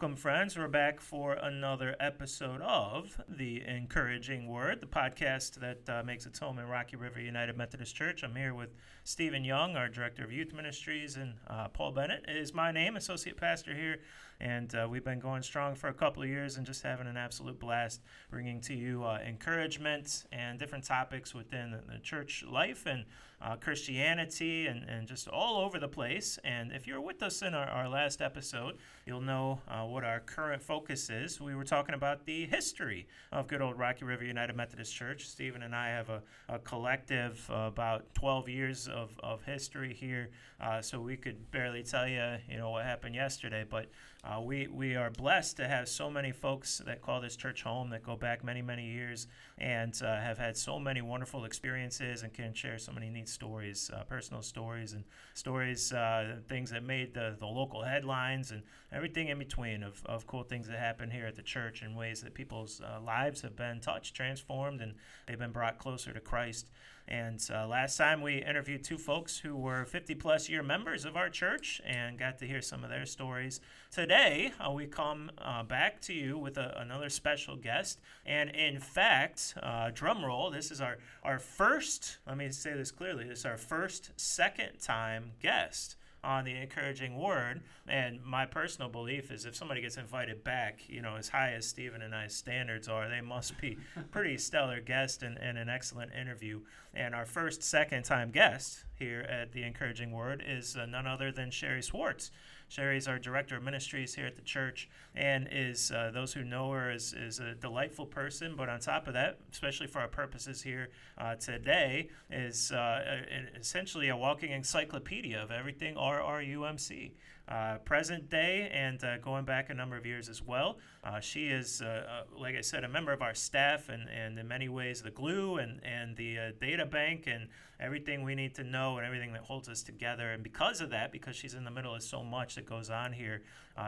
welcome, friends. We're back for another episode of The Encouraging Word, the podcast that uh, makes its home in Rocky River United Methodist Church. I'm here with Stephen Young, our Director of Youth Ministries, and uh, Paul Bennett is my name, Associate Pastor here. And uh, we've been going strong for a couple of years and just having an absolute blast bringing to you uh, encouragement and different topics within the, church life and uh, Christianity and, and just all over the place. And if you're with us in our, our last episode, you'll know uh, what our current focus is. We were talking about the history of good old Rocky River United Methodist Church. Stephen and I have a, a collective uh, about 12 years of, of history here, uh, so we could barely tell you, you know, what happened yesterday. But uh, we, we are blessed to have so many folks that call this church home that go back many, many years and uh, have had so many wonderful experiences and can share so many neat stories, uh, personal stories, and stories, uh, things that made the, the local headlines and everything in between of, of cool things that happen here at the church in ways that people's uh, lives have been touched, transformed, and they've been brought closer to Christ. And uh, last time we interviewed two folks who were 50 plus year members of our church and got to hear some of their stories. Today, uh, we come uh, back to you with a, another special guest. And in fact, uh, drum roll, this is our, our first, let me say this clearly, this is our first second time guest on the encouraging word. And my personal belief is if somebody gets invited back, you know, as high as Stephen and I's standards are, they must be pretty stellar guest and, and an excellent interview. And our first second time guest here at the encouraging word is uh, none other than Sherry Swartz. Sherry's our director of ministries here at the church, and is uh, those who know her is, is a delightful person. But on top of that, especially for our purposes here uh, today, is uh, essentially a walking encyclopedia of everything RRUMC uh, present day and uh, going back a number of years as well. Uh, she is, uh, uh, like I said, a member of our staff and, and in many ways the glue and, and the uh, data bank and everything we need to know and everything that holds us together. And because of that, because she's in the middle of so much that goes on here,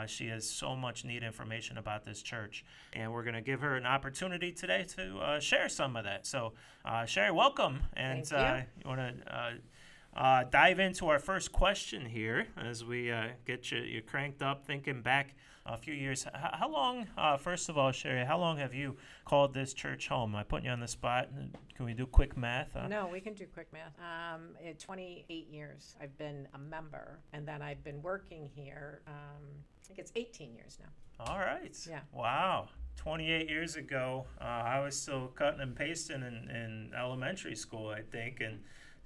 she has so much neat information about this church. And we're going to give her an opportunity today to share some of that. So, Sherry, welcome. And you, you want to uh, dive into our first question here as we uh, get you, you cranked up, thinking back a few years. H- how long, uh, first of all, Sherry, how long have you called this church home? Am I putting you on the spot. Can we do quick math? Uh, no, we can do quick math. Um, 28 years I've been a member, and then I've been working here. Um, I think it's 18 years now. All right. Yeah. Wow. 28 years ago, uh, I was still cutting and pasting in, in elementary school, I think, and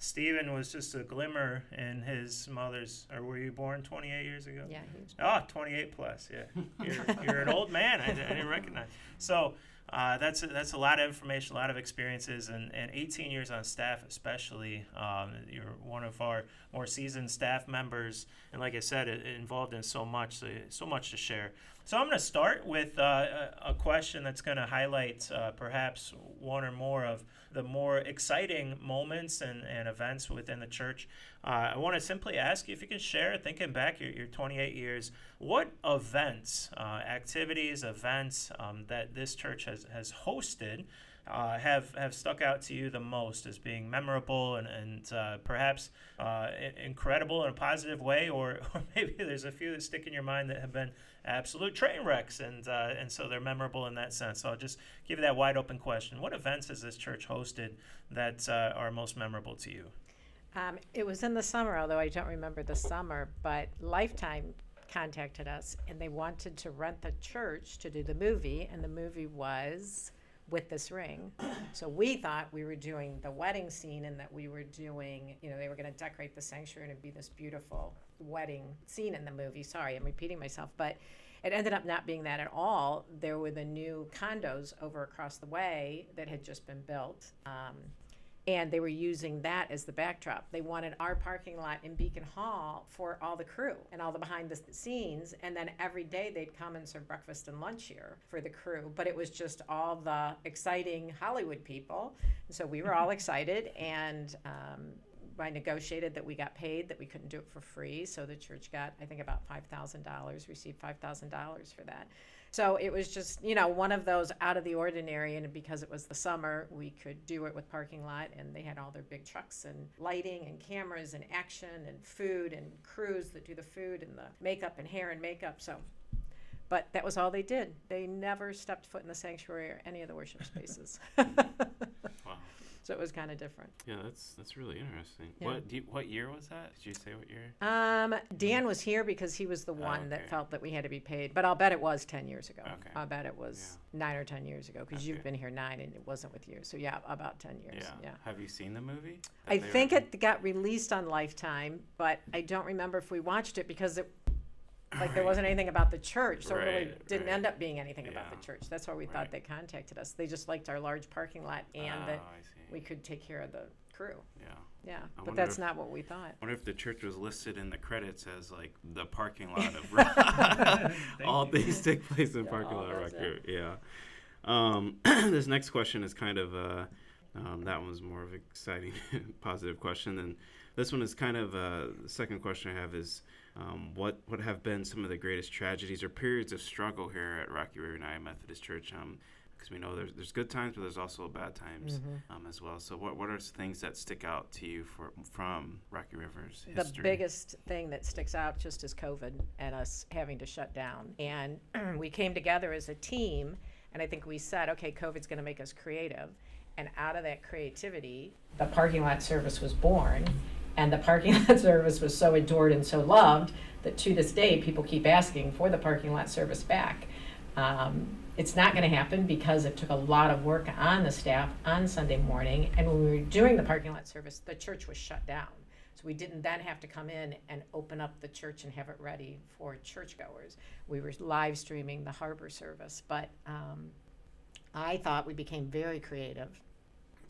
Stephen was just a glimmer in his mother's. Or were you born 28 years ago? Yeah, he was. Oh, 28 plus. Yeah, you're, you're an old man. I, I didn't recognize. So uh, that's a, that's a lot of information, a lot of experiences, and, and 18 years on staff, especially. Um, you're one of our more seasoned staff members, and like I said, it, it involved in so much, so, so much to share. So I'm going to start with uh, a, question that's going to highlight uh, perhaps one or more of the more exciting moments and, and events within the church. Uh, I want to simply ask you if you can share, thinking back your, your 28 years, what events, uh, activities, events um, that this church has, has hosted uh, have have stuck out to you the most as being memorable and, and uh, perhaps uh, incredible in a positive way, or, or maybe there's a few that stick in your mind that have been absolute train wrecks, and uh, and so they're memorable in that sense. So I'll just give you that wide open question: What events has this church hosted that uh, are most memorable to you? Um, it was in the summer, although I don't remember the summer, but Lifetime contacted us and they wanted to rent the church to do the movie, and the movie was with this ring. So we thought we were doing the wedding scene and that we were doing, you know, they were going to decorate the sanctuary and it'd be this beautiful wedding scene in the movie. Sorry, I'm repeating myself, but it ended up not being that at all. There were the new condos over across the way that had just been built. Um, and they were using that as the backdrop. They wanted our parking lot in Beacon Hall for all the crew and all the behind the scenes, and then every day they'd come and serve breakfast and lunch here for the crew. But it was just all the exciting Hollywood people, so we were all excited, and um, I negotiated that we got paid, that we couldn't do it for free. So the church got, I think, about $5,000, received $5,000 for that. So it was just, you know, one of those out of the ordinary. And because it was the summer, we could do it with parking lot. And they had all their big trucks and lighting and cameras and action and food and crews that do the food and the makeup and hair and makeup. So But that was all they did. They never stepped foot in the sanctuary or any of the worship spaces. So it was kind of different. Yeah, that's that's really interesting. Yeah. What do you, what year was that? Did you say what year? Um, Dan was here because he was the one okay. that felt that we had to be paid, but I'll bet it was ten years ago. Okay. I'll bet it was nine or ten years ago because you've been here nine and it wasn't with you. So yeah, about ten years. Yeah. Yeah. Have you seen the movie? I think were- it got released on Lifetime, but I don't remember if we watched it because it, like, there wasn't anything about the church, so it really Right, didn't right. end up being anything about Yeah. the church. That's why we Right. thought they contacted us. They just liked our large parking lot and that Oh, I see. we could take care of the crew. Yeah. Yeah, but wonder that's if- not what we thought. I wonder if the church was listed in the credits as like the parking lot of all things take place in Yeah, parking all lot of those, Rock yeah. River. Yeah. Um, this next question is kind of uh, um, that one's more of an exciting, positive question, and this one is kind of uh, the second question I have is um, what what have been some of the greatest tragedies or periods of struggle here at Rocky River United Methodist Church? Um, because we know there's there's good times, but there's also bad times Mm-hmm. um, as well. So what what are some things that stick out to you for from Rocky River's The biggest thing that sticks out just is COVID and us having to shut down. And we came together as a team, and I think we said, okay, COVID's going to make us creative. And out of that creativity, the parking lot service was born. And the parking lot service was so adored and so loved that to this day, people keep asking for the parking lot service back. Um, it's not going to happen because it took a lot of work on the staff on Sunday morning. And when we were doing the parking lot service, the church was shut down. So we didn't then have to come in and open up the church and have it ready for churchgoers. We were live streaming the harbor service. But um, I thought we became very creative.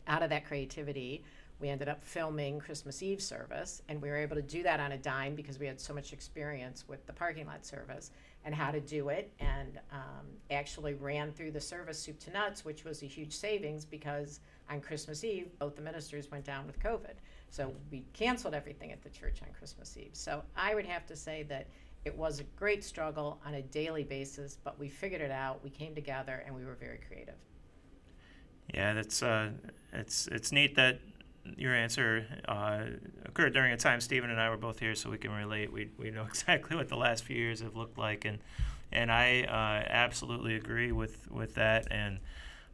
Out of that creativity, we ended up filming Christmas Eve service, and we were able to do that on a dime because we had so much experience with the parking lot service and how to do it, and um, actually ran through the service soup to nuts, which was a huge savings because on Christmas Eve, both the ministers went down with COVID. So we canceled everything at the church on Christmas Eve. So I would have to say that it was a great struggle on a daily basis, but we figured it out, we came together, and we were very creative. Yeah, that's uh, it's it's neat that your answer uh, occurred during a time Stephen and I were both here, so we can relate. We we know exactly what the last few years have looked like, and and I uh, absolutely agree with with that. And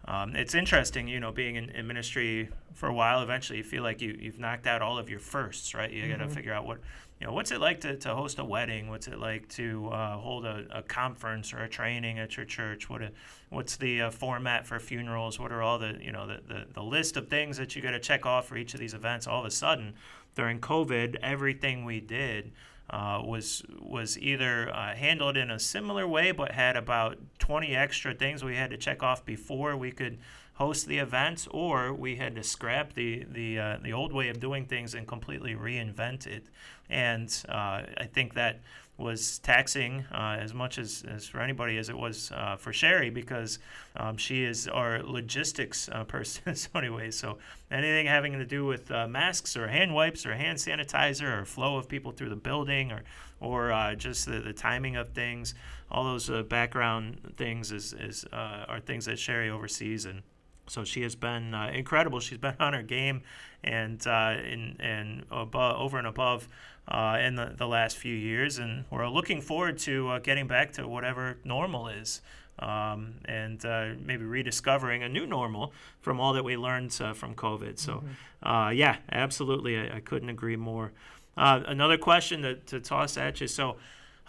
um, it's interesting, you know, being in, in ministry for a while. Eventually, you feel like you you've knocked out all of your firsts, right? You got to figure out what you know. What's it like to, to host a wedding? What's it like to uh, hold a, a conference or a training at your church? What a, what's the uh, format for funerals? What are all the you know the, the, the list of things that you got to check off for each of these events? All of a sudden, during COVID, everything we did uh, was was either uh, handled in a similar way, but had about 20 extra things we had to check off before we could host the events, or we had to scrap the the uh, the old way of doing things and completely reinvent it. And uh, I think that was taxing uh, as much as, as for anybody as it was uh, for Sherry because um, she is our logistics uh, person. so anyway, so anything having to do with uh, masks or hand wipes or hand sanitizer or flow of people through the building or or uh, just the, the timing of things, all those uh, background things is, is are things that Sherry oversees and. So she has been uh, incredible. She's been on her game, and uh, in, and above, over and above uh, in the, the last few years, and we're looking forward to uh, getting back to whatever normal is, um, and uh, maybe rediscovering a new normal from all that we learned uh, from COVID. So, uh, yeah, absolutely, I, I couldn't agree more. Uh, another question to, to toss at you. So,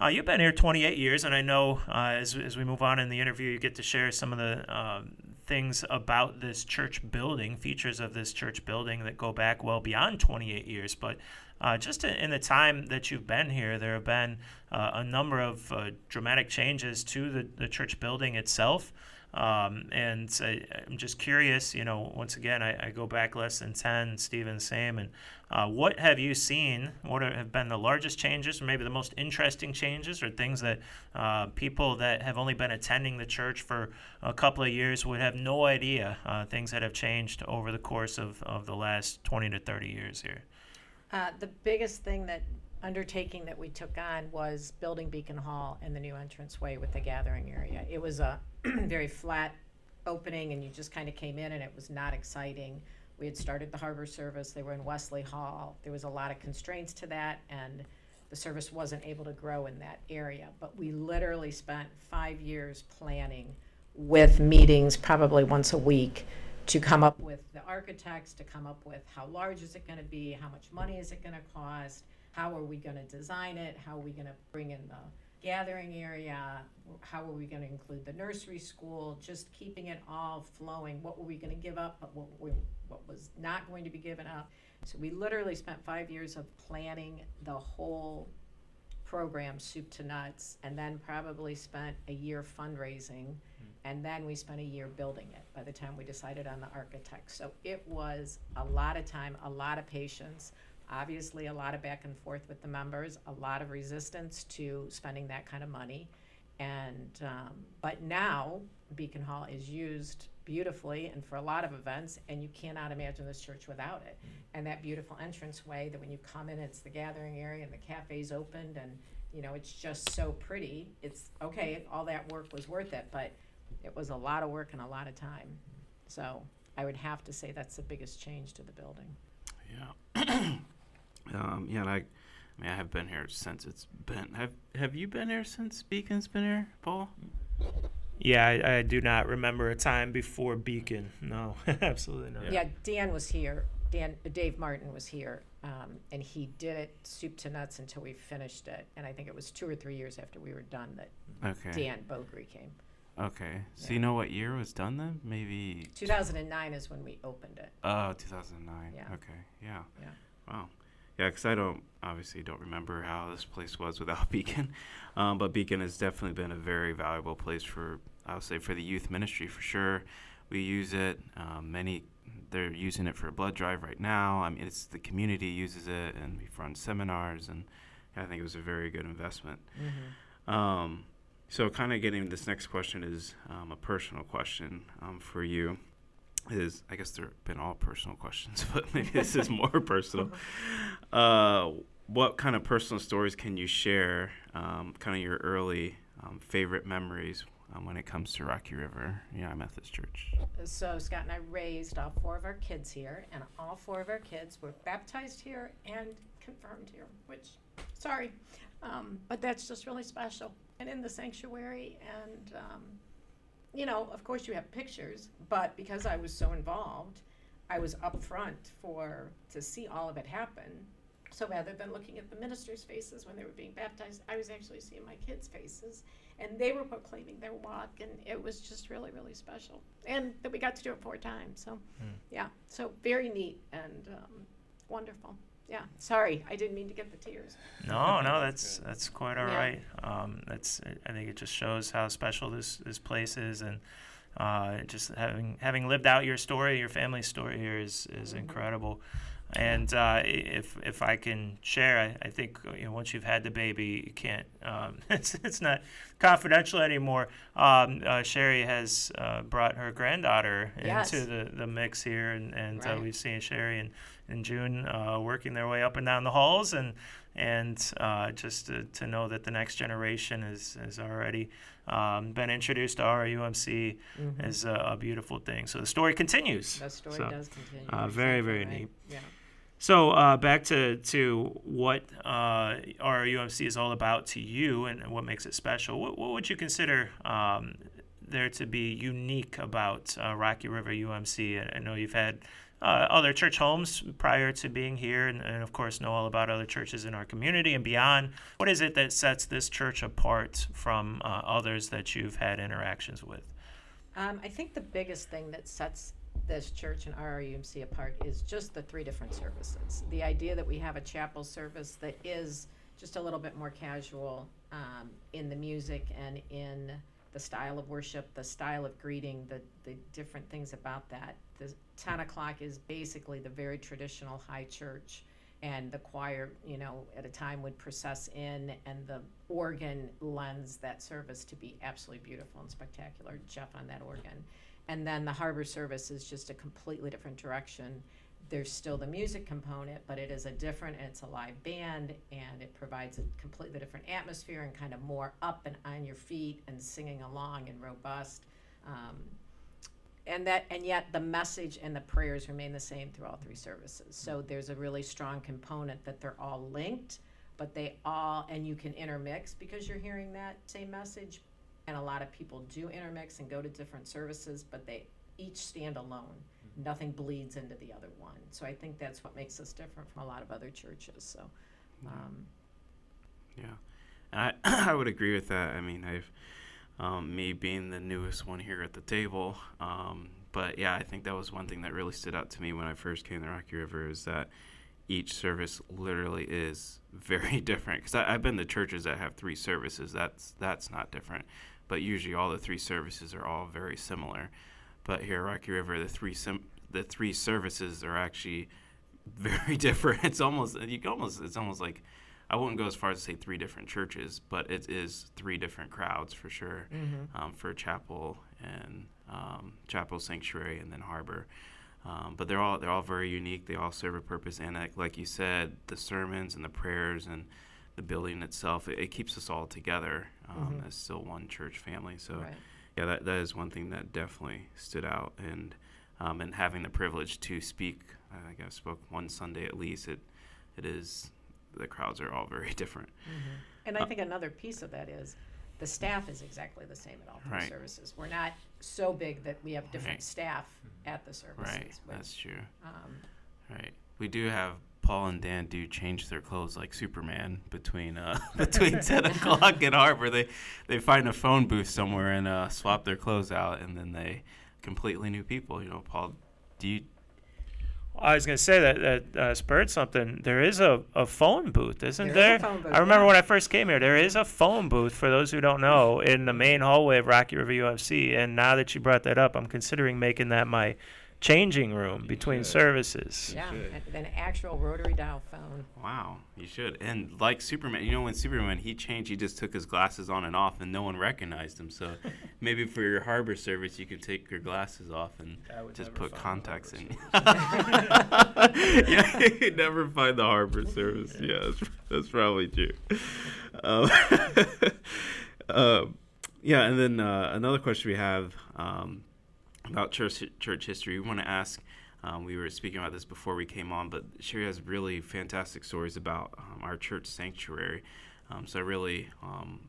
uh, you've been here 28 years, and I know uh, as, as we move on in the interview, you get to share some of the um, things about this church building, features of this church building that go back well beyond 28 years. But uh, just in the time that you've been here, there have been uh, a number of uh, dramatic changes to the, the church building itself. Um, and I, I'm just curious, you know, once again, I, I go back less than 10, Stephen, same. And uh, what have you seen? What have been the largest changes, or maybe the most interesting changes, or things that uh, people that have only been attending the church for a couple of years would have no idea, uh, things that have changed over the course of, of the last 20 to 30 years here? Uh, the biggest thing that undertaking that we took on was building Beacon Hall and the new entranceway with the gathering area. It was a very flat opening, and you just kind of came in, and it was not exciting. We had started the harbor service. They were in Wesley Hall. There was a lot of constraints to that, and the service wasn't able to grow in that area. But we literally spent five years planning with meetings probably once a week to come up with the architects, to come up with how large is it going to be, how much money is it going to cost, how are we going to design it, how are we going to bring in the gathering area, how are we going to include the nursery school, just keeping it all flowing. What were we going to give up, but what, we, what was not going to be given up. So we literally spent five years of planning the whole program, soup to nuts, and then probably spent a year fundraising, hmm. and then we spent a year building it by the time we decided on the architect. So it was a lot of time, a lot of patience, obviously a lot of back and forth with the members, a lot of resistance to spending that kind of money. And, um, but now Beacon Hall is used beautifully and for a lot of events, and you cannot imagine this church without it. And that beautiful entranceway that when you come in, it's the gathering area and the cafe's opened, and you know, it's just so pretty. It's okay, all that work was worth it, but it was a lot of work and a lot of time. So I would have to say that's the biggest change to the building. Yeah. um, yeah, and I, I mean, I have been here since it's been. Have Have you been here since Beacon's been here, Paul? Yeah, I, I do not remember a time before Beacon. No, absolutely not. Yeah, Dan was here. Dan, Dave Martin was here, um, and he did it soup to nuts until we finished it. And I think it was two or three years after we were done that Okay. Dan Bogri came. Okay. So Yeah. you know what year was done then? Maybe. 2009 is when we opened it. Oh, 2009. Yeah. Okay. Yeah. Yeah. Wow. Yeah, because I don't obviously don't remember how this place was without Beacon, um, but Beacon has definitely been a very valuable place for I would say for the youth ministry for sure. We use it. Um, many they're using it for a blood drive right now. I mean, it's the community uses it, and we run seminars, and I think it was a very good investment. Um, so, kind of getting this next question is um, a personal question um, for you. Is I guess they've been all personal questions, but maybe this is more personal. Uh, what kind of personal stories can you share? Um, kind of your early um, favorite memories um, when it comes to Rocky River United Methodist Church. So Scott and I raised all four of our kids here, and all four of our kids were baptized here and confirmed here. Which, sorry, um, but that's just really special. And in the sanctuary, and um, you know, of course, you have pictures, but because I was so involved, I was up front for to see all of it happen. So rather than looking at the ministers' faces when they were being baptized, I was actually seeing my kids' faces. And they were proclaiming their walk and it was just really really special. And that we got to do it four times so yeah. So very neat and um, wonderful yeah sorry i didn't mean to get the tears No, no, that's that's quite all right. Um, that's I think it just shows how special this this place is, and uh, just having having lived out your story, your family's story here is is incredible. And uh, if if I can share, I, I think you know once you've had the baby, you can't. Um, it's it's not confidential anymore. Um, uh, Sherry has uh, brought her granddaughter Yes. into the, the mix here, and and uh, we've seen Sherry and and June uh, working their way up and down the halls, and and uh, just to, to know that the next generation is is already um, been introduced to our UMC is a, a beautiful thing. So the story continues. the story So, does continue uh, very, very right. neat. yeah So uh, back to to what uh, our UMC is all about to you and what makes it special. What, what would you consider um, there to be unique about uh, Rocky River UMC? I- know you've had uh, other church homes prior to being here, and, and of course know all about other churches in our community and beyond. What is it that sets this church apart from uh, others that you've had interactions with? Um, I think the biggest thing that sets this church and RRUMC apart is just the three different services. The idea that we have a chapel service that is just a little bit more casual um, in the music and in the style of worship, the style of greeting, the, the different things about that. The 10 o'clock is basically the very traditional high church and the choir, you know, at a time would process in, and the organ lends that service to be absolutely beautiful and spectacular. Jeff on that organ. And then the harbor service is just a completely different direction. There's still the music component, but it is a different, it's a live band, and it provides a completely different atmosphere and kind of more up and on your feet and singing along and robust. Um, and that and yet the message and the prayers remain the same through all three services so there's a really strong component that they're all linked but they all, and you can intermix because you're hearing that same message. And a lot of people do intermix and go to different services, but they each stand alone. Nothing bleeds into the other one. So I think that's what makes us different from a lot of other churches. So, um, Yeah, I I would agree with that. I mean, I've um, me being the newest one here at the table, um, but yeah, I think that was one thing that really stood out to me when I first came to Rocky River is that each service literally is very different. Because I've been to churches that have three services. That's that's not different, but usually all the three services are all very similar. But here at Rocky River, the three sim- the three services are actually very different. It's almost you can almost it's almost like I wouldn't go as far as to say three different churches, but it is three different crowds for sure. Um, for chapel and um, chapel sanctuary and then harbor. Um, but they're all they're all very unique. They all serve a purpose, and like, like you said, the sermons and the prayers and the building itself, it, it keeps us all together um, Mhm. as still one church family. So right. yeah, that, that is one thing that definitely stood out. And um, and having the privilege to speak, I think I spoke one Sunday at least. It it is the crowds are all very different. And I Uh, think another piece of that is the staff is exactly the same at all three Right. services. We're not so big that we have different Right. staff at the services. Right, that's true. um, Right. We do have Paul and Dan do change their clothes like Superman between uh, between ten o'clock and Harbor. They they find a phone booth somewhere and uh, swap their clothes out, and then they completely new people. You know, Paul. Do you? I was going to say that that uh, spurred something. There is a, a phone booth, isn't There there? is a phone booth, I remember yeah. when I first came here. There is a phone booth for those who don't know in the main hallway of Rocky River UMC. And now that you brought that up, I'm considering making that my changing room between should. services. yeah, should. an, an actual rotary dial phone. Wow, you should. And like Superman, you know, when Superman he changed, he just took his glasses on and off, and no one recognized him. So maybe for your Harbor service, you could take your glasses off and just put contacts in. Yeah, you could never find the harbor service. Yeah, that's, that's probably true. Um, um, yeah, and then uh, another question we have um, about church church history. We want to ask. Um, we were speaking about this before we came on, but Sherry has really fantastic stories about um, our church sanctuary. Um, so I really um,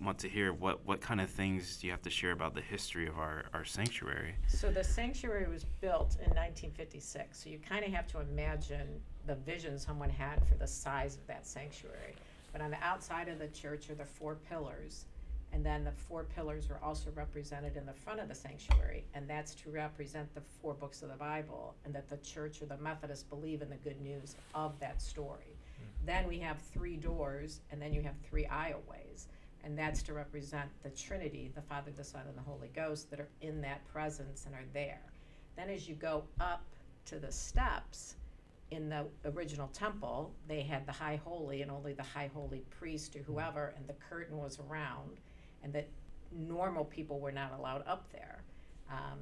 want to hear what, what kind of things you have to share about the history of our, our sanctuary. So the sanctuary was built in 1956. So you kind of have to imagine the vision someone had for the size of that sanctuary. But on the outside of the church are the four pillars. And then the four pillars are also represented in the front of the sanctuary. And that's to represent the four books of the Bible and that the church or the Methodists believe in the good news of that story. Hmm. Then we have three doors, and then you have three aisleways. And that's to represent the Trinity, the Father, the Son, and the Holy Ghost that are in that presence and are there. Then as you go up to the steps, in the original temple, they had the high holy and only the high holy priest or hmm. whoever, and the curtain was around, and that normal people were not allowed up there. Um,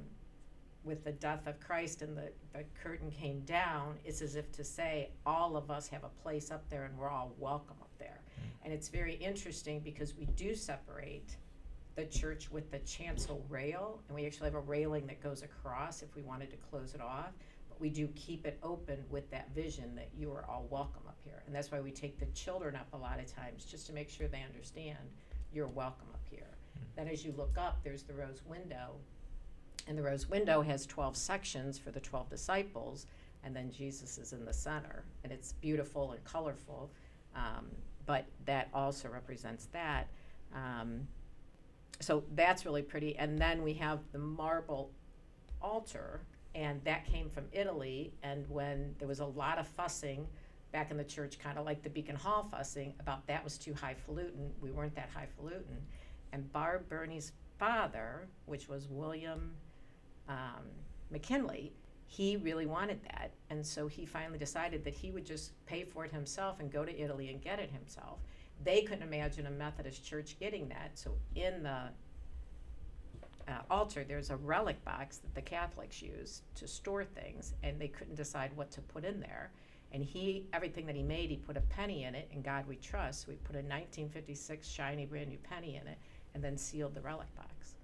with the death of Christ and the, the curtain came down, it's as if to say all of us have a place up there and we're all welcome up there. And it's very interesting because we do separate the church with the chancel rail, and we actually have a railing that goes across if we wanted to close it off. But we do keep it open with that vision that you are all welcome up here. And that's why we take the children up a lot of times, just to make sure they understand you're welcome up here. Then as you look up, there's the rose window, and the rose window has 12 sections for the 12 disciples, and then Jesus is in the center. And it's beautiful and colorful, um, but that also represents that. Um, so that's really pretty. And then we have the marble altar, and that came from Italy. And when there was a lot of fussing back in the church, kind of like the Beacon Hall fussing about that was too highfalutin, we weren't that highfalutin. And Barb Burney's father, which was William um, McKinley, he really wanted that. And so he finally decided that he would just pay for it himself and go to Italy and get it himself. They couldn't imagine a Methodist church getting that. So in the uh, altar, there's a relic box that the Catholics use to store things, and they couldn't decide what to put in there. And he, everything that he made, he put a penny in it. and God we trust. We put a 1956 shiny brand new penny in it, and then sealed the relic box.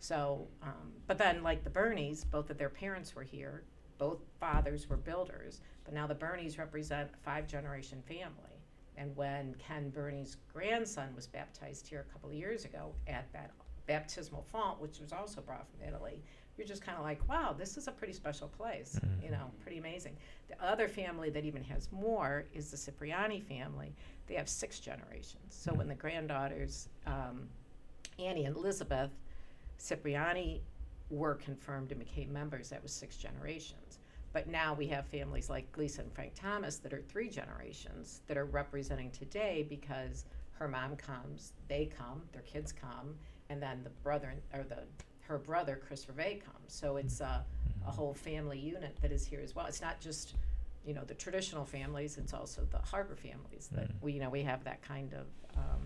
So, um, but then like the Burneys, both of their parents were here. Both fathers were builders, but now the Burneys represent a five generation family, And when Ken Burney's grandson was baptized here a couple of years ago at that baptismal font, which was also brought from Italy, you're just kind of like, wow, this is a pretty special place, you know, pretty amazing. The other family that even has more is the Cipriani family. They have six generations. So when the granddaughters, um, Annie and Elizabeth Cipriani were confirmed and became members, that was six generations. But now we have families like Lisa and Frank Thomas that are three generations that are representing today because her mom comes, they come, their kids come, and then the brother or the her brother Chris Reve comes. So it's a, a whole family unit that is here as well. It's not just you know the traditional families; it's also the harbor families that we you know we have that kind of um,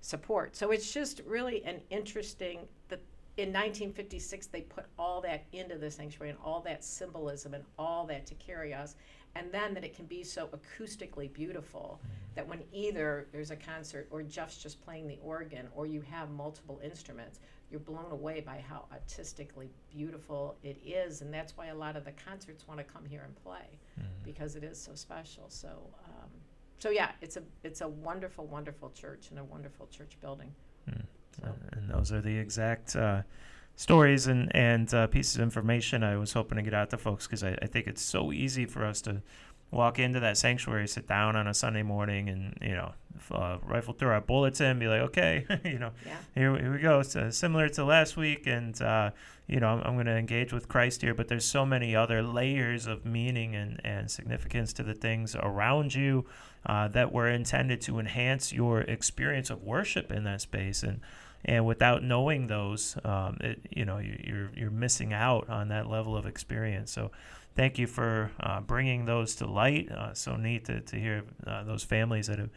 support. So it's just really an interesting that in 1956 they put all that into the sanctuary and all that symbolism and all that to carry us and then that it can be so acoustically beautiful that when either there's a concert or Jeff's just playing the organ or you have multiple instruments you're blown away by how artistically beautiful it is and that's why a lot of the concerts want to come here and play because it is so special so um, so yeah it's a it's a wonderful wonderful church and a wonderful church building. So. And those are the exact uh, stories and and uh, pieces of information I was hoping to get out to folks because I, I think it's so easy for us to walk into that sanctuary, sit down on a Sunday morning, and you know, uh, rifle through our bulletin, be like, okay, you know, yeah here, here we go. It's uh, similar to last week, and uh, you know, I'm, I'm going to engage with Christ here. But there's so many other layers of meaning and, and significance to the things around you uh, that were intended to enhance your experience of worship in that space. And and without knowing those, um, it, you know, you, you're you're missing out on that level of experience. So. Thank you for uh, bringing those to light. Uh, so neat to, to hear uh, those families that have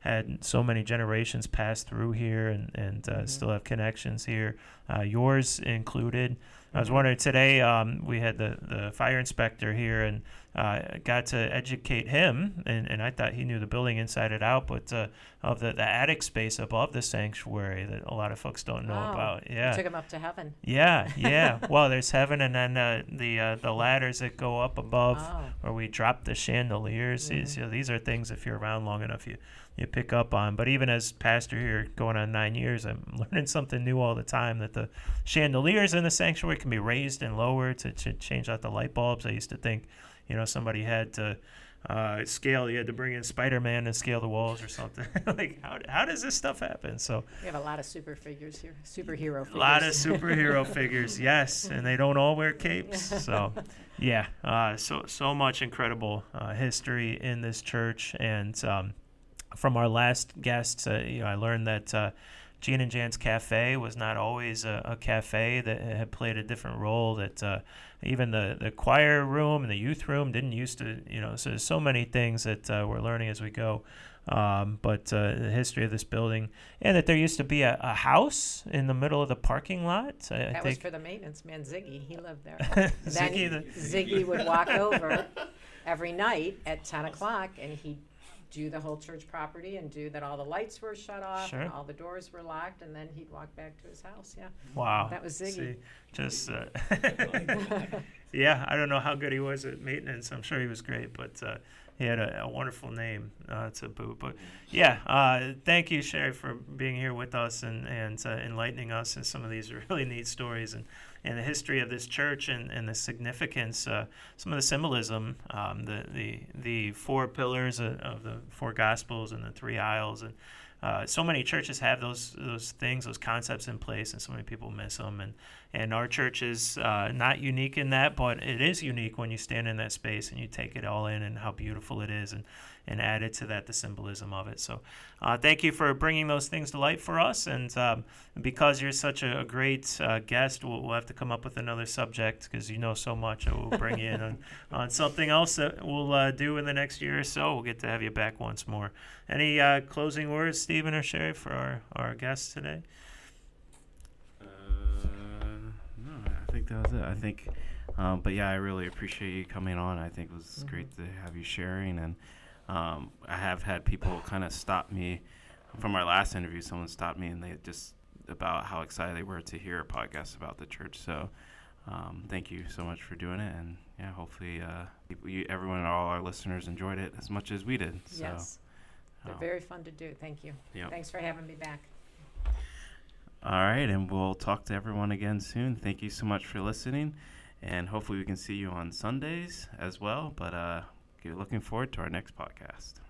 had so many generations pass through here and, and uh, Mhm. still have connections here, uh, yours included. I was Mhm. wondering today, um, we had the, the fire inspector here and uh, got to educate him, and, and I thought he knew the building inside and out, but uh, of the, the attic space above the sanctuary that a lot of folks don't know Oh, about. You Yeah. took him up to heaven Yeah, yeah. well, there's heaven, and then uh, the uh, the ladders that go up above oh where we drop the chandeliers. These, you know, these are things if you're around long enough you you pick up on. But even as pastor here, going on nine years, I'm learning something new all the time. That the chandeliers in the sanctuary can be raised and lowered to, to change out the light bulbs. I used to think, you know, somebody had to. Uh, scale you had to bring in spider-man and scale the walls or something like how, how does this stuff happen so we have a lot of super figures here superhero figures a lot of superhero figures, yes, and they don't all wear capes. So, yeah, uh, so so much incredible uh, history in this church, and um, from our last guest, uh, you know, I learned that uh, Gene and Jan's Cafe was not always a, a cafe that had played a different role. That uh, even the, the choir room and the youth room didn't used to, you know, so there's so many things that uh, we're learning as we go. Um, but uh, the history of this building, and that there used to be a, a house in the middle of the parking lot. I, I that was think for the maintenance man Ziggy he lived there Ziggy, then the, Ziggy would walk over every night at 10 o'clock and he'd do the whole church property and do that all the lights were shut off Sure. and all the doors were locked and then he'd walk back to his house yeah wow, that was Ziggy. See, just uh, yeah, I don't know how good he was at maintenance. I'm sure he was great, but uh, he had a, a wonderful name uh, to boot. But yeah, uh, thank you, Sherry, for being here with us and and uh, enlightening us in some of these really neat stories and, and the history of this church and, and the significance, uh, some of the symbolism, um, the the the four pillars of, of the four gospels and the three aisles and. Uh, so many churches have those those things, those concepts in place, and so many people miss them. And and our church is uh, not unique in that, but it is unique when you stand in that space and you take it all in and how beautiful it is, and and added to that the symbolism of it. So, uh, thank you for bringing those things to light for us. And um, because you're such a, a great uh, guest, we'll, we'll have to come up with another subject because you know so much. and We'll bring you in on, on something else that we'll uh, do in the next year or so. We'll get to have you back once more. Any uh, closing words, Stephen or Sherry, for our, our guests today? Think that was it. I think, um, but yeah, I really appreciate you coming on. I think it was great to have you sharing, and um, I have had people kind of stop me from our last interview. Someone stopped me, and they just about how excited they were to hear a podcast about the church. So, um, thank you so much for doing it, and yeah, hopefully, uh, people, you, everyone, and all our listeners enjoyed it as much as we did. So, yes They're Oh. very fun to do. Thank you. Yep. Thanks for having me back. All right, and we'll talk to everyone again soon. Thank you so much for listening, and hopefully we can see you on Sundays as well. But uh, looking forward to our next podcast.